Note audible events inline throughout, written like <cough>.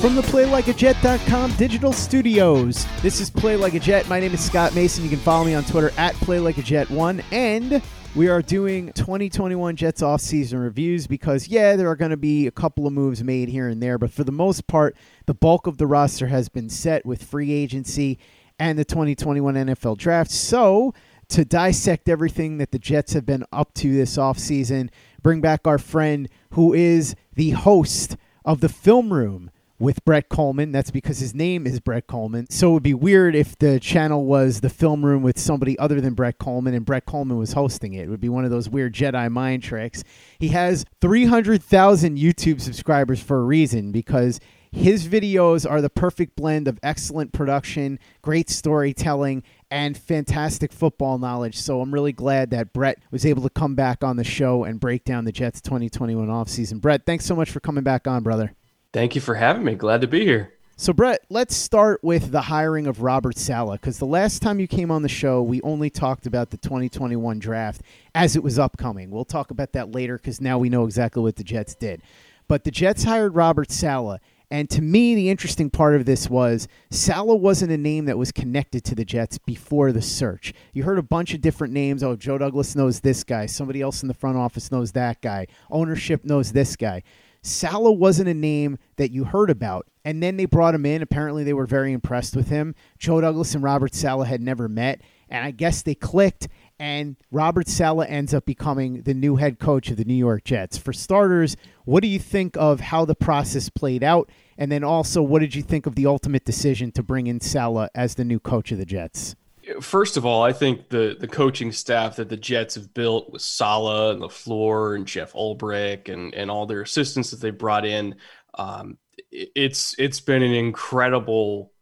From the PlayLikeAJet.com digital studios, this is Play Like a Jet. My name is Scott Mason. You can follow me on Twitter at PlayLikeAJet1. And we are doing 2021 Jets off-season reviews because, yeah, there are going to be a couple of moves made here and there. But for the most part, the bulk of the roster has been set with free agency and the 2021 NFL Draft. So to dissect everything that the Jets have been up to this offseason, bring back our friend who is the host of the Film Room with Brett Kollmann. That's because his name is Brett Kollmann. So it would be weird if the channel was the film room with somebody other than Brett Kollmann and Brett Kollmann was hosting it. It would be one of those weird Jedi mind tricks. He has 300,000 YouTube subscribers for a reason because his videos are the perfect blend of excellent production, great storytelling, and fantastic football knowledge. So I'm really glad that Brett was able to come back on the show and break down the Jets 2021 offseason. Brett, thanks so much for coming back on, brother. Thank you for having me. Glad to be here. So, Brett, let's start with the hiring of Robert Saleh because the last time you came on the show, we only talked about the 2021 draft as it was upcoming. We'll talk about that later because now we know exactly what the Jets did. But the Jets hired Robert Saleh. And to me, the interesting part of this was Saleh wasn't a name that was connected to the Jets before the search. You heard a bunch of different names. Oh, Joe Douglas knows this guy. Somebody else in the front office knows that guy. Ownership knows this guy. Saleh wasn't a name that you heard about. And then they brought him in. Apparently, they were very impressed with him. Joe Douglas and Robert Saleh had never met. And I guess they clicked. And Robert Saleh ends up becoming the new head coach of the New York Jets. For starters, what do you think of how the process played out? And then also, what did you think of the ultimate decision to bring in Saleh as the new coach of the Jets? First of all, I think the the coaching staff that the Jets have built with Saleh and LaFleur and Jeff Ulbrich and and all their assistants that they brought in, um, it's it's been an incredible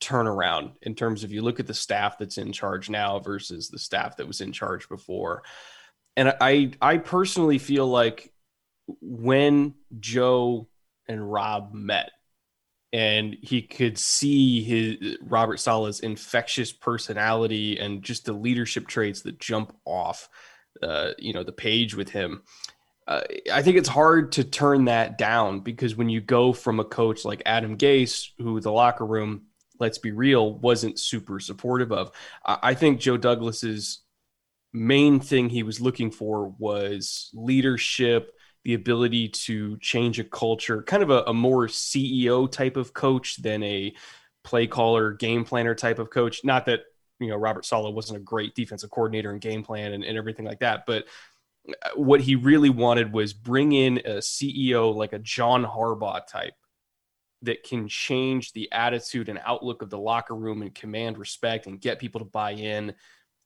turnaround in terms of you look at the staff that's in charge now versus the staff that was in charge before. And I I personally feel like when Joe and Rob met and he could see his Robert Saleh's infectious personality and just the leadership traits that jump off, uh, you know, the page with him. Uh, I think it's hard to turn that down because when you go from a coach like Adam Gase, who the locker room let's be real, wasn't super supportive of. I think Joe Douglas's main thing he was looking for was leadership, the ability to change a culture, kind of a, a more CEO type of coach than a play caller, game planner type of coach. Not that you know Robert Saleh wasn't a great defensive coordinator and game plan and, and everything like that, but uh, what he really wanted was bring in a CEO like a John Harbaugh type that can change the attitude and outlook of the locker room and command respect and get people to buy in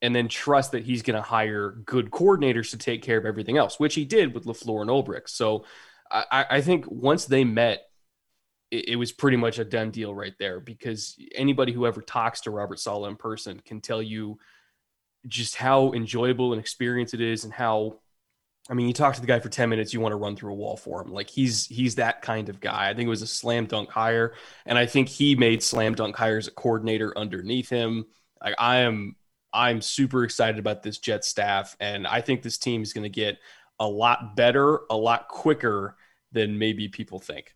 and then trust that he's going to hire good coordinators to take care of everything else, which he did with LaFleur and Ulbrich. So I, I think once they met, it, it, was pretty much a done deal right there because anybody who ever talks to Robert Saleh in person can tell you just how enjoyable an experience it is and how I mean, you talk to the guy for 10 minutes, you want to run through a wall for him. Like he's he's that kind of guy. I think it was a slam dunk hire. And I think he made slam dunk hires a coordinator underneath him. Like I am I'm super excited about this Jet staff, and I think this team is going to get a lot better, a lot quicker than maybe people think.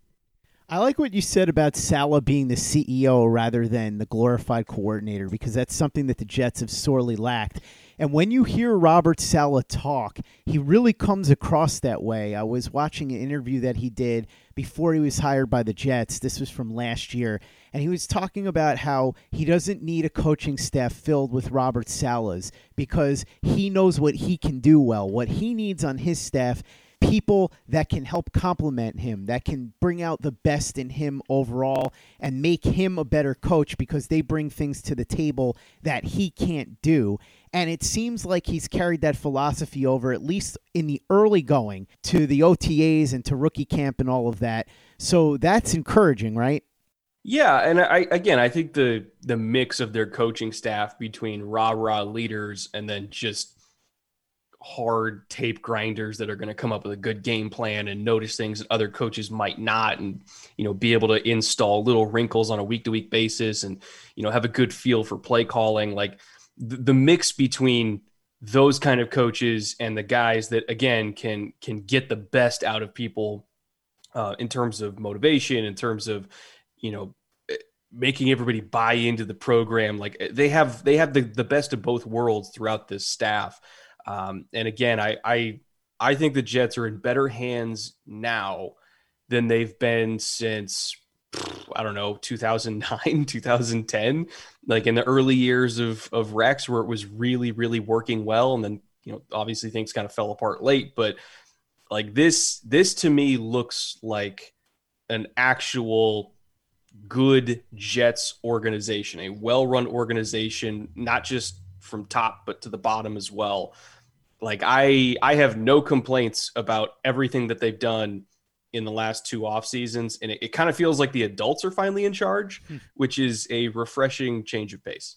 I like what you said about Saleh being the CEO rather than the glorified coordinator because that's something that the Jets have sorely lacked. And when you hear Robert Saleh talk, he really comes across that way. I was watching an interview that he did before he was hired by the Jets. This was from last year. And he was talking about how he doesn't need a coaching staff filled with Robert Salehs because he knows what he can do well. What he needs on his staff people that can help complement him, that can bring out the best in him overall and make him a better coach because they bring things to the table that he can't do. And it seems like he's carried that philosophy over, at least in the early going, to the OTAs and to rookie camp and all of that. So that's encouraging, right? Yeah, and I again, I think the the mix of their coaching staff between rah rah leaders and then just hard tape grinders that are going to come up with a good game plan and notice things that other coaches might not and you know be able to install little wrinkles on a week to week basis and you know have a good feel for play calling. Like the, the mix between those kind of coaches and the guys that again can can get the best out of people uh, in terms of motivation in terms of you know making everybody buy into the program. Like they have they have the, the best of both worlds throughout this staff. Um, and again, I, I I think the Jets are in better hands now than they've been since I don't know 2009 <laughs> 2010 like in the early years of of Rex where it was really really working well and then you know obviously things kind of fell apart late. But like this this to me looks like an actual good Jets organization a well-run organization not just from top but to the bottom as well. Like I I have no complaints about everything that they've done in the last two off seasons, and it, it kind of feels like the adults are finally in charge, hmm. which is a refreshing change of pace.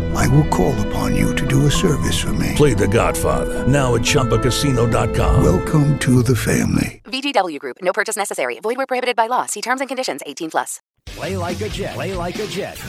I will call upon you to do a service for me. Play The Godfather, now at Chumbacasino.com. Welcome to the family. VGW Group. No purchase necessary. Void where prohibited by law. See terms and conditions. 18 plus. Play like a Jet. Play like a Jet.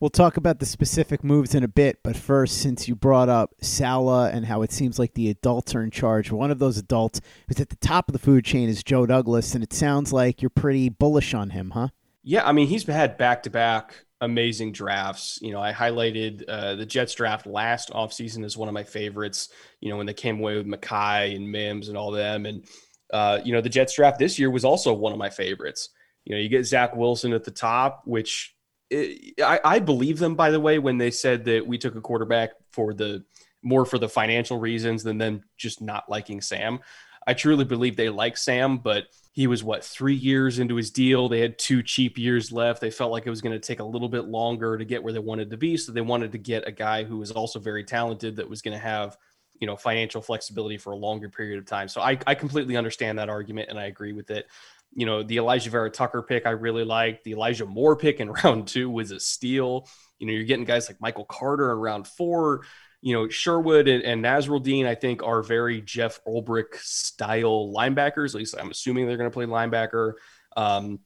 We'll talk about the specific moves in a bit, but first, since you brought up Saleh and how it seems like the adults are in charge, one of those adults who's at the top of the food chain is Joe Douglas, and it sounds like you're pretty bullish on him, huh? Yeah, I mean, he's had back to back amazing drafts. You know, I highlighted uh, the Jets draft last offseason as one of my favorites, you know, when they came away with Mekhi and Mims and all them. And uh, you know, the Jets draft this year was also one of my favorites. You know, you get Zach Wilson at the top, which it, I, I believe them, by the way, when they said that we took a quarterback for the more for the financial reasons than them just not liking Sam. I truly believe they like Sam, but he was what three years into his deal. They had two cheap years left. They felt like it was going to take a little bit longer to get where they wanted to be. So they wanted to get a guy who was also very talented that was going to have, you know, financial flexibility for a longer period of time. So I, I completely understand that argument and I agree with it. You know, the Alijah Vera-Tucker pick I really liked. The Elijah Moore pick in <laughs> round two was a steal. You know, you're getting guys like Michael Carter in round four you know, Sherwood and, and I think, are very Jeff Ulbrich style linebackers. At least I'm assuming they're going to play linebacker. Um,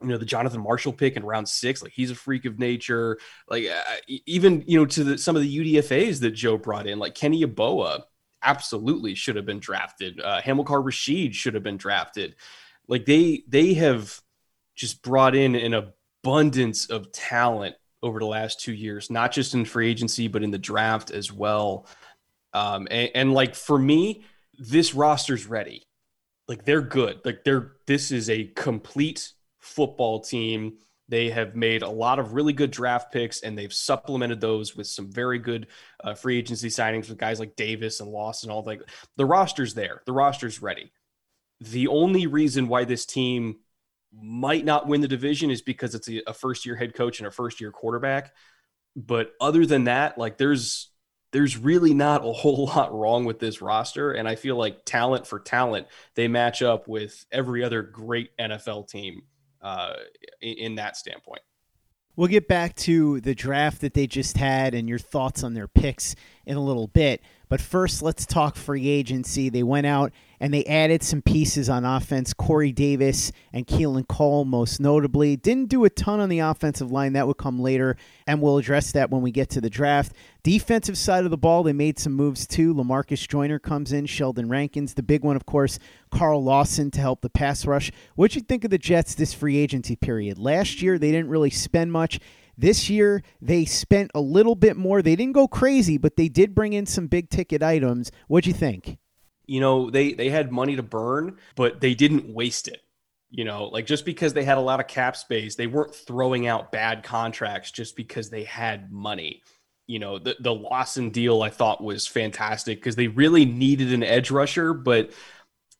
you know, the Jonathan Marshall pick in round six, like he's a freak of nature. Like uh, even, you know, to the, some of the UDFAs that Joe brought in, like Kenny Yeboah, absolutely should have been drafted. Uh, Hamilcar Rashed should have been drafted. Like they, they have just brought in an abundance of talent over the last two years, not just in free agency, but in the draft as well. Um, and, and like for me, this roster's ready. Like they're good. Like they're this is a complete football team. They have made a lot of really good draft picks, and they've supplemented those with some very good uh, free agency signings with guys like Davis and Lawson. And all that. The roster's there. The roster's ready. The only reason why this team might not win the division is because it's a, a first year head coach and a first year quarterback. But other than that, like there's there's really not a whole <laughs> lot wrong with this roster. And I feel like talent for talent, they match up with every other great NFL team uh, in, in that standpoint. We'll get back to the draft that they just had and your thoughts on their picks in a little bit. But first, let's talk free agency. They went out and they added some pieces on offense. Corey Davis and Keelan Cole, most notably. Didn't do a ton on the offensive line. That would come later, and we'll address that when we get to the draft. Defensive side of the ball, they made some moves too. Lamarcus Joyner comes in, Sheldon Rankins. The big one, of course, Carl Lawson to help the pass rush. What'd you think of the Jets this free agency period? Last year, they didn't really spend much. This year, they spent a little bit more. They didn't go crazy, but they did bring in some big ticket items. What'd you think? You know, they they had money to burn, but they didn't waste it. You know, like just because they had a lot of cap space, they weren't throwing out bad contracts just because they had money. You know, the the Lawson deal I thought was fantastic because they really needed an edge rusher, but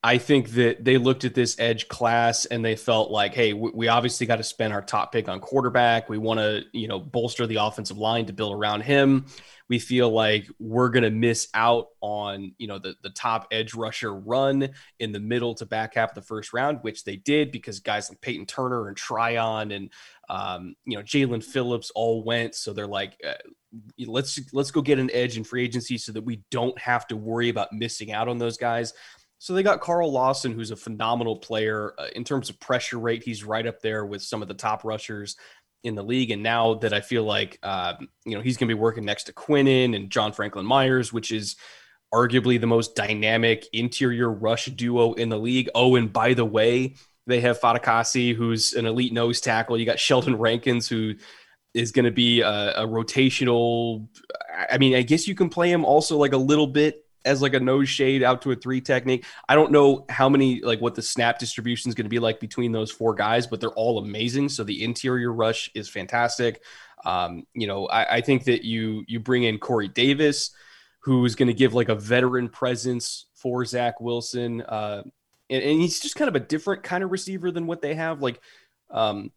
I think that they looked at this edge class and they felt like, hey, we obviously got to spend our top pick on quarterback. We want to, you know, bolster the offensive line to build around him. We feel like we're going to miss out on, you know, the, the top edge rusher run in the middle to back half of the first round, which they did because guys like Peyton Turner and Tryon and, um, you know, Jaelan Phillips all went. So they're like, uh, let's let's go get an edge in free agency so that we don't have to worry about missing out on those guys. So they got Carl Lawson, who's a phenomenal player uh, in terms of pressure rate. He's right up there with some of the top rushers in the league. And now that I feel like, uh, you know, he's going to be working next to Quinnen and John Franklin Myers, which is arguably the most dynamic interior rush duo in the league. Oh, and by the way, they have Fatukasi, who's an elite nose tackle. You got Sheldon Rankins, who is going to be a, a rotational. I mean, I guess you can play him also like a little bit as like a nose shade out to a three technique. I don't know how many like what the snap distribution is going to be like between those four guys, but they're all amazing. So the interior rush is fantastic. Um, you know, I, I think that you you bring in Corey Davis, who's going to give like a veteran presence for Zach Wilson, uh, and, and he's just kind of a different kind of receiver than what they have. Like, um,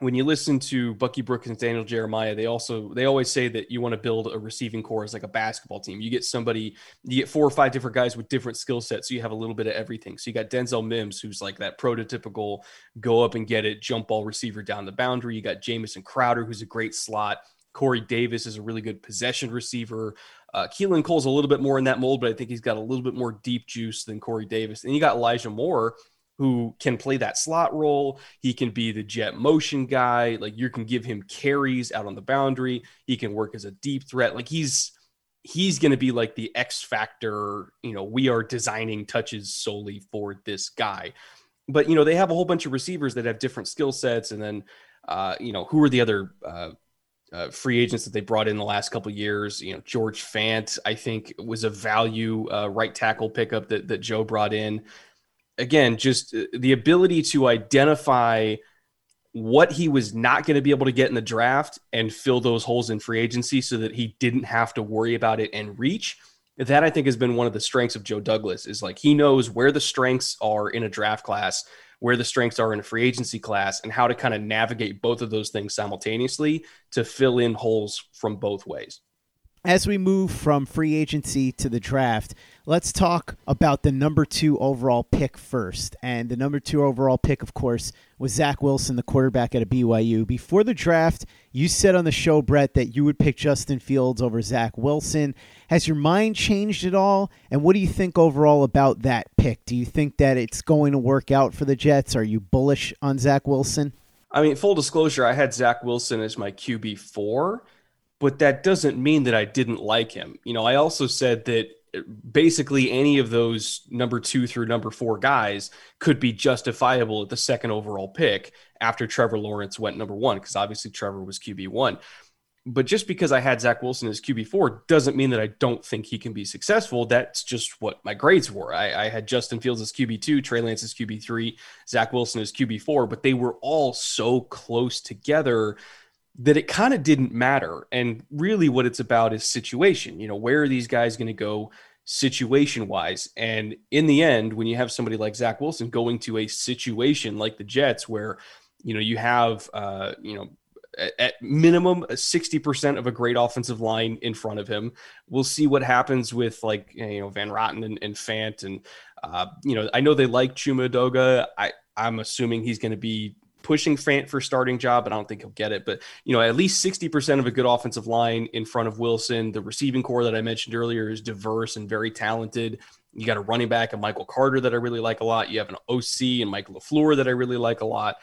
when you listen to Bucky Brooks and Daniel Jeremiah, they also they always say that you want to build a receiving corps as like a basketball team. You get somebody, you get four or five different guys with different skill sets, so you have a little bit of everything. So you got Denzel Mims, who's like that prototypical go up and get it jump ball receiver down the boundary. You got Jamison Crowder, who's a great slot. Corey Davis is a really good possession receiver. Uh, Keelan Cole's a little bit more in that mold, but I think he's got a little bit more deep juice than Corey Davis. And you got Elijah Moore who can play that slot role. He can be the jet motion guy. Like you can give him carries out on the boundary. He can work as a deep threat. Like he's he's going to be like the X factor. You know, we are designing touches solely for this guy. But you know, they have a whole bunch of receivers that have different skill sets, and then uh, you know, who are the other uh, uh, free agents that they brought in the last couple years. You know, George Fant, I think, was a value uh, right tackle pickup that that Joe brought in again, just uh, the ability to identify what he was not going to be able to get in the draft and fill those holes in free agency so that he didn't have to worry about it and reach. That I think has been one of the strengths of Joe Douglas is like he knows where the strengths are in a draft class, where the strengths are in a free agency class, and how to kind of navigate both of those things simultaneously to fill in holes from both ways. As we move from free agency to the draft, let's talk about the number two overall pick first. And the number two overall pick, of course, was Zach Wilson, the quarterback at a BYU. Before the draft, you said on the show, Brett, that you would pick Justin Fields over Zach Wilson. Has your mind changed at all? And what do you think overall about that pick? Do you think that it's going to work out for the Jets? Are you bullish on Zach Wilson? I mean, full disclosure, I had Zach Wilson as my QB four but that doesn't mean that I didn't like him. You know, I also said that basically any of those number two through number four guys could be justifiable at the second overall pick after Trevor Lawrence went number one, because obviously Trevor was QB one. But just because I had Zach Wilson as QB four doesn't mean that I don't think he can be successful. That's just what my grades were. I, I had Justin Fields as QB two, Trey Lance as QB three, Zach Wilson as QB four, but they were all so close together that it kind of didn't matter. And really, what it's about is situation. You know, where are these guys going to go situation wise? And in the end, when you have somebody like Zach Wilson going to a situation like the Jets, where, you know, you have, uh, you know, at minimum 60% of a great offensive line in front of him. We'll see what happens with like, you know, Van Roten and, and Fant. And, uh, you know, I know they like Chuma Edoga. I, I'm assuming he's going to be pushing Fant for starting job, but I don't think he'll get it. But you know, at least sixty percent of a good offensive line in front of Wilson. The receiving corps that I mentioned earlier is diverse and very talented. You got a running back and Michael Carter that I really like a lot. You have an OC and Michael LaFleur that I really like a lot.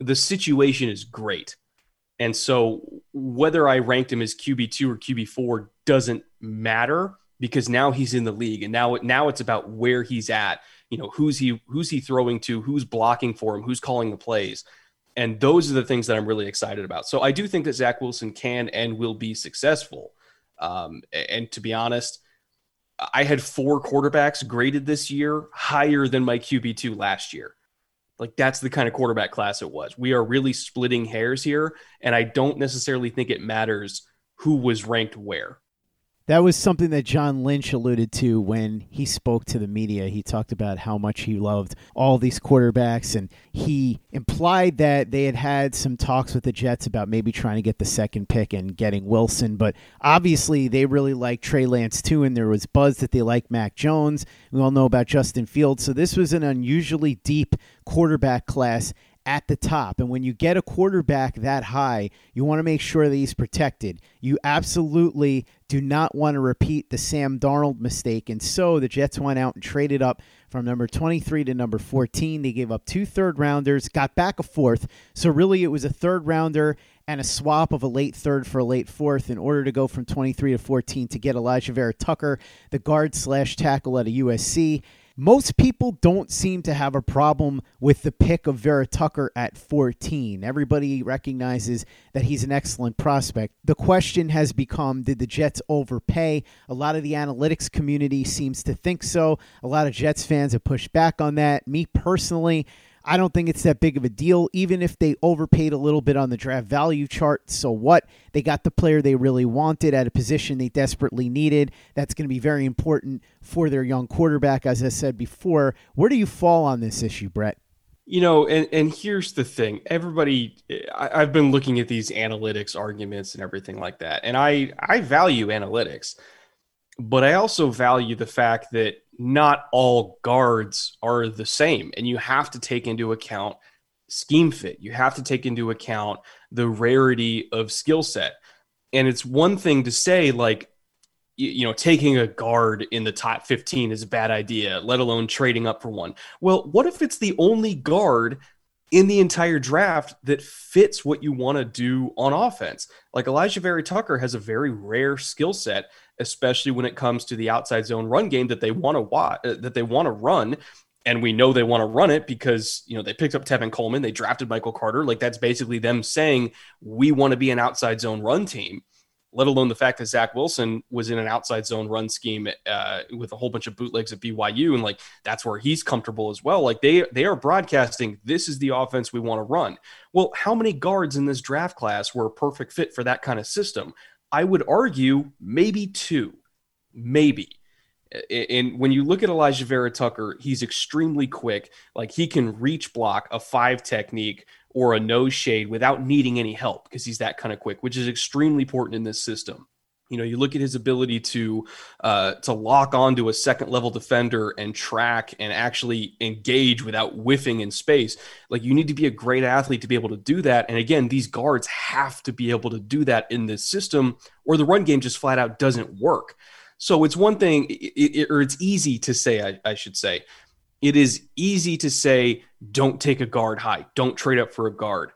The situation is great. And so whether I ranked him as QB2 or QB4 doesn't matter because now he's in the league and now now it's about where he's at you know who's he who's he throwing to who's blocking for him who's calling the plays. And those are the things that i'm really excited about. So i do think that zach wilson can and will be successful. Um, and to be honest i had four quarterbacks graded this year higher than my qb2 last year. Like that's the kind of quarterback class it was. We are really splitting hairs here and i don't necessarily think it matters who was ranked where that was something that John Lynch alluded to when he spoke to the media. He talked about how much he loved all these quarterbacks, and he implied that they had had some talks with the Jets about maybe trying to get the second pick and getting Wilson. But obviously, they really like Trey Lance too, and there was buzz that they like Mac Jones. We all know about Justin Fields. So this was an unusually deep quarterback class at the top. And when you get a quarterback that high, you want to make sure that he's protected. You absolutely do not want to repeat the Sam Darnold mistake. And so the Jets went out and traded up from number 23 to number 14. They gave up two third rounders, got back a fourth. So really, it was a third rounder and a swap of a late third for a late fourth in order to go from 23 to 14 to get Alijah Vera-Tucker, the guard slash tackle at a USC. Most people don't seem to have a problem with the pick of Vera-Tucker at 14. Everybody recognizes that he's an excellent prospect. The question has become did the Jets overpay? A lot of the analytics community seems to think so. A lot of Jets fans have pushed back on that. Me personally, I don't think it's that big of a deal, even if they overpaid a little bit on the draft value chart. So what? They got the player they really wanted at a position they desperately needed. That's going to be very important for their young quarterback, as I said before. Where do you fall on this issue, Brett? You know, and, and here's the thing. Everybody, I, have been looking at these analytics arguments and everything like that, and I I value analytics, but I also value the fact that not all guards are the same. And you have to take into account scheme fit. You have to take into account the rarity of skill set. And it's one thing to say, like, you know, taking a guard in the top 15 is a bad idea, let alone trading up for one. Well, what if it's the only guard in the entire draft that fits what you want to do on offense? Like Alijah Vera Tucker has a very rare skill set especially when it comes to the outside zone run game that they want to watch, uh, that they want to run. And we know they want to run it because you know they picked up Tevin Coleman, they drafted Michael Carter. Like that's basically them saying we want to be an outside zone run team. Let alone the fact that Zach Wilson was in an outside zone run scheme uh, with a whole bunch of bootlegs at BYU, and like that's where he's comfortable as well. Like they they are broadcasting, this is the offense we want to run. Well, how many guards in this draft class were a perfect fit for that kind of system? I would argue maybe two, maybe. And when you look at Alijah Vera Tucker, he's extremely quick. Like he can reach block a five technique or a nose shade without needing any help because he's that kind of quick, which is extremely important in this system. You know, you look at his ability to uh, to lock onto a second level defender and track and actually engage without whiffing in space. Like you need to be a great athlete to be able to do that. And again, these guards have to be able to do that in this system, or the run game just flat out doesn't work. So it's one thing, it, it, or it's easy to say, I, I should say, it is easy to say, don't take a guard high, don't trade up for a guard.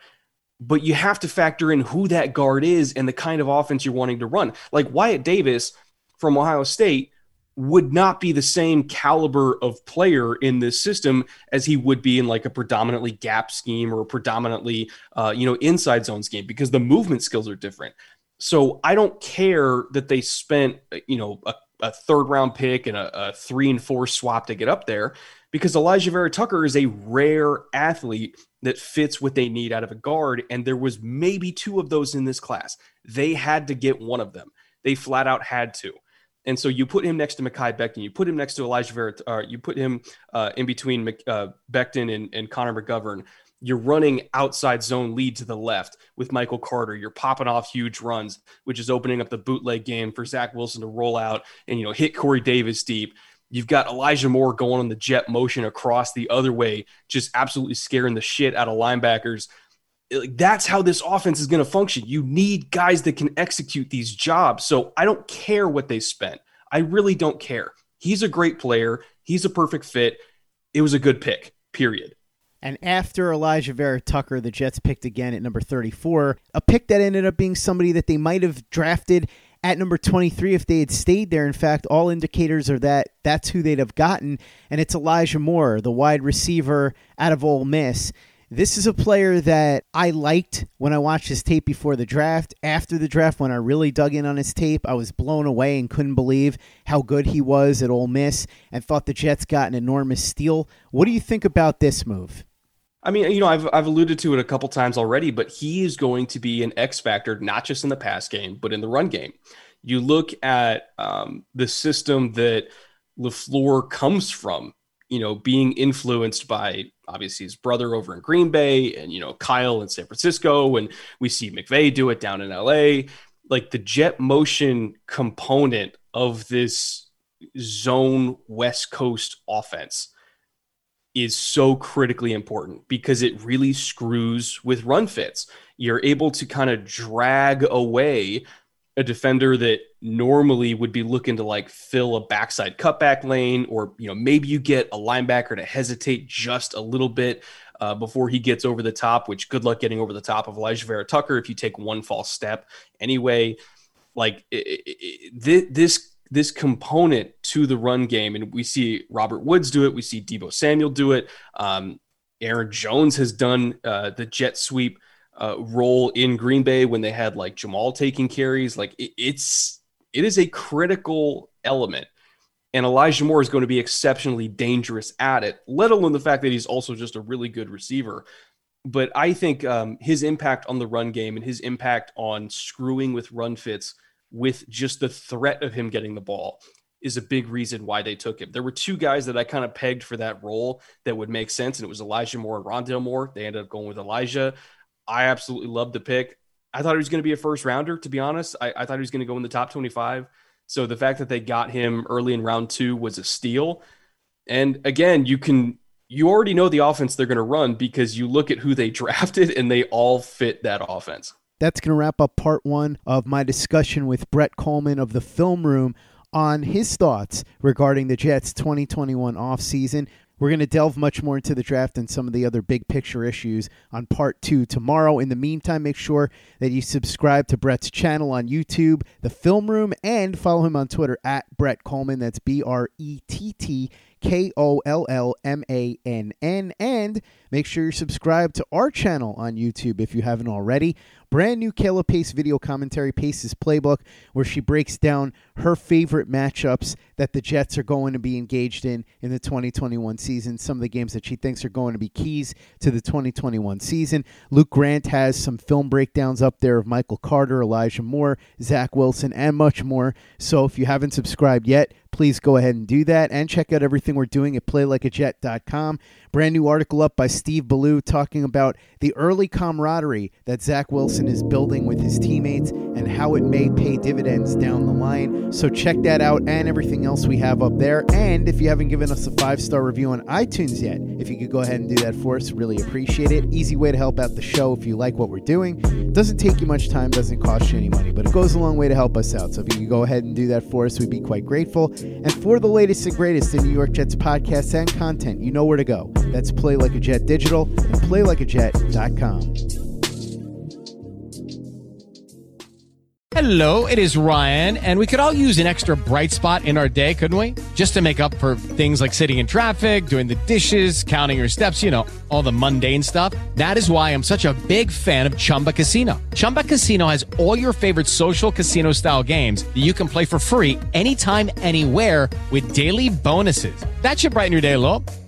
But you have to factor in who that guard is and the kind of offense you're wanting to run. Like Wyatt Davis from Ohio State would not be the same caliber of player in this system as he would be in like a predominantly gap scheme or a predominantly uh, you know inside zone scheme because the movement skills are different. So I don't care that they spent you know a, a third round pick and a, a, three and four swap to get up there because Alijah Vera Tucker is a rare athlete that fits what they need out of a guard. And there was maybe two of those in this class. They had to get one of them. They flat out had to. And so you put him next to Mekhi Becton, you put him next to Alijah Vera, uh, you put him uh, in between uh, Becton and, and Connor McGovern. You're running outside zone lead to the left with Michael Carter. You're popping off huge runs, which is opening up the bootleg game for Zach Wilson to roll out and you know hit Corey Davis deep. You've got Elijah Moore going on the jet motion across the other way, just absolutely scaring the shit out of linebackers. That's how this offense is going to function. You need guys that can execute these jobs. So I don't care what they spent. I really don't care. He's a great player. He's a perfect fit. It was a good pick, period. And after Alijah Vera Tucker, the Jets picked again at number 34, a pick that ended up being somebody that they might have drafted at number 23 if they had stayed there. In fact, all indicators are that that's who they'd have gotten, and it's Elijah Moore, the wide receiver out of Ole Miss. This is a player that I liked when I watched his tape before the draft. After the draft, when I really dug in on his tape, I was blown away and couldn't believe how good he was at Ole Miss and thought the Jets got an enormous steal. What do you think about this move? I mean, you know, I've, I've alluded to it a couple times already, but he is going to be an X factor, not just in the pass game, but in the run game. You look at um, the system that LaFleur comes from, you know, being influenced by obviously his brother over in Green Bay and, you know, Kyle in San Francisco. And we see McVay do it down in LA. Like the jet motion component of this zone West Coast offense is so critically important because it really screws with run fits. You're able to kind of drag away a defender that normally would be looking to like fill a backside cutback lane, or you know maybe you get a linebacker to hesitate just a little bit uh, before he gets over the top. Which good luck getting over the top of Alijah Vera Tucker if you take one false step. Anyway, like it, it, this this component to the run game. And we see Robert Woods do it. We see Deebo Samuel do it. Um, Aaron Jones has done uh, the jet sweep uh, role in Green Bay when they had like Jamaal taking carries. Like it, it's it is a critical element. And Elijah Moore is going to be exceptionally dangerous at it, let alone the fact that he's also just a really good receiver. But I think um, his impact on the run game and his impact on screwing with run fits – with just the threat of him getting the ball is a big reason why they took him. There were two guys that I kind of pegged for that role that would make sense, and it was Elijah Moore and Rondale Moore. They ended up going with Elijah. I absolutely loved the pick. I thought he was going to be a first rounder, to be honest. I, I thought he was going to go in the top 25. So the fact that they got him early in round two was a steal. And again, you can you already know the offense they're going to run because you look at who they <laughs> drafted and they all fit that offense. That's going to wrap up part one of my discussion with Brett Kollmann of the Film Room on his thoughts regarding the Jets' 2021 offseason. We're going to delve much more into the draft and some of the other big picture issues on part two tomorrow. In the meantime, make sure that you subscribe to Brett's channel on YouTube, The Film Room, and follow him on Twitter at Brett Kollmann. That's B R E T T K O L L M A N N. And make sure you're subscribed to our channel on YouTube if you haven't already. brand new Kayla Pace video commentary, Pace's Playbook, where she breaks down her favorite matchups that the Jets are going to be engaged in in the 2021 season, some of the games that she thinks are going to be keys to the 2021 season. Luke Grant has some film breakdowns up there of Michael Carter, Elijah Moore, Zach Wilson, and much more. So if you haven't subscribed yet, please go ahead and do that and check out everything we're doing at playlikeajet.com. Brand new article up by Steve Ballou talking about the early camaraderie that Zach Wilson is building with his teammates and how it may pay dividends down the line. So check that out and everything else we have up there. And if you haven't given us a five star review on iTunes yet, if you could go ahead and do that for us, really appreciate it. Easy way to help out the show if you like what we're doing. Doesn't take you much time, doesn't cost you any money, but it goes a long way to help us out. So if you could go ahead and do that for us, we'd be quite grateful. And for the latest and greatest in New York Jets podcasts and content, you know where to go. That's Play Like a Jet Digital and PlayLikeAJet.com. Hello, it is Ryan, and we could all use an extra bright spot in our day, couldn't we? Just to make up for things like sitting in traffic, doing the dishes, counting your steps, you know, all the mundane stuff. That is why I'm such a big fan of Chumba Casino. Chumba Casino has all your favorite social casino style games that you can play for free anytime, anywhere with daily bonuses. That should brighten your day a little.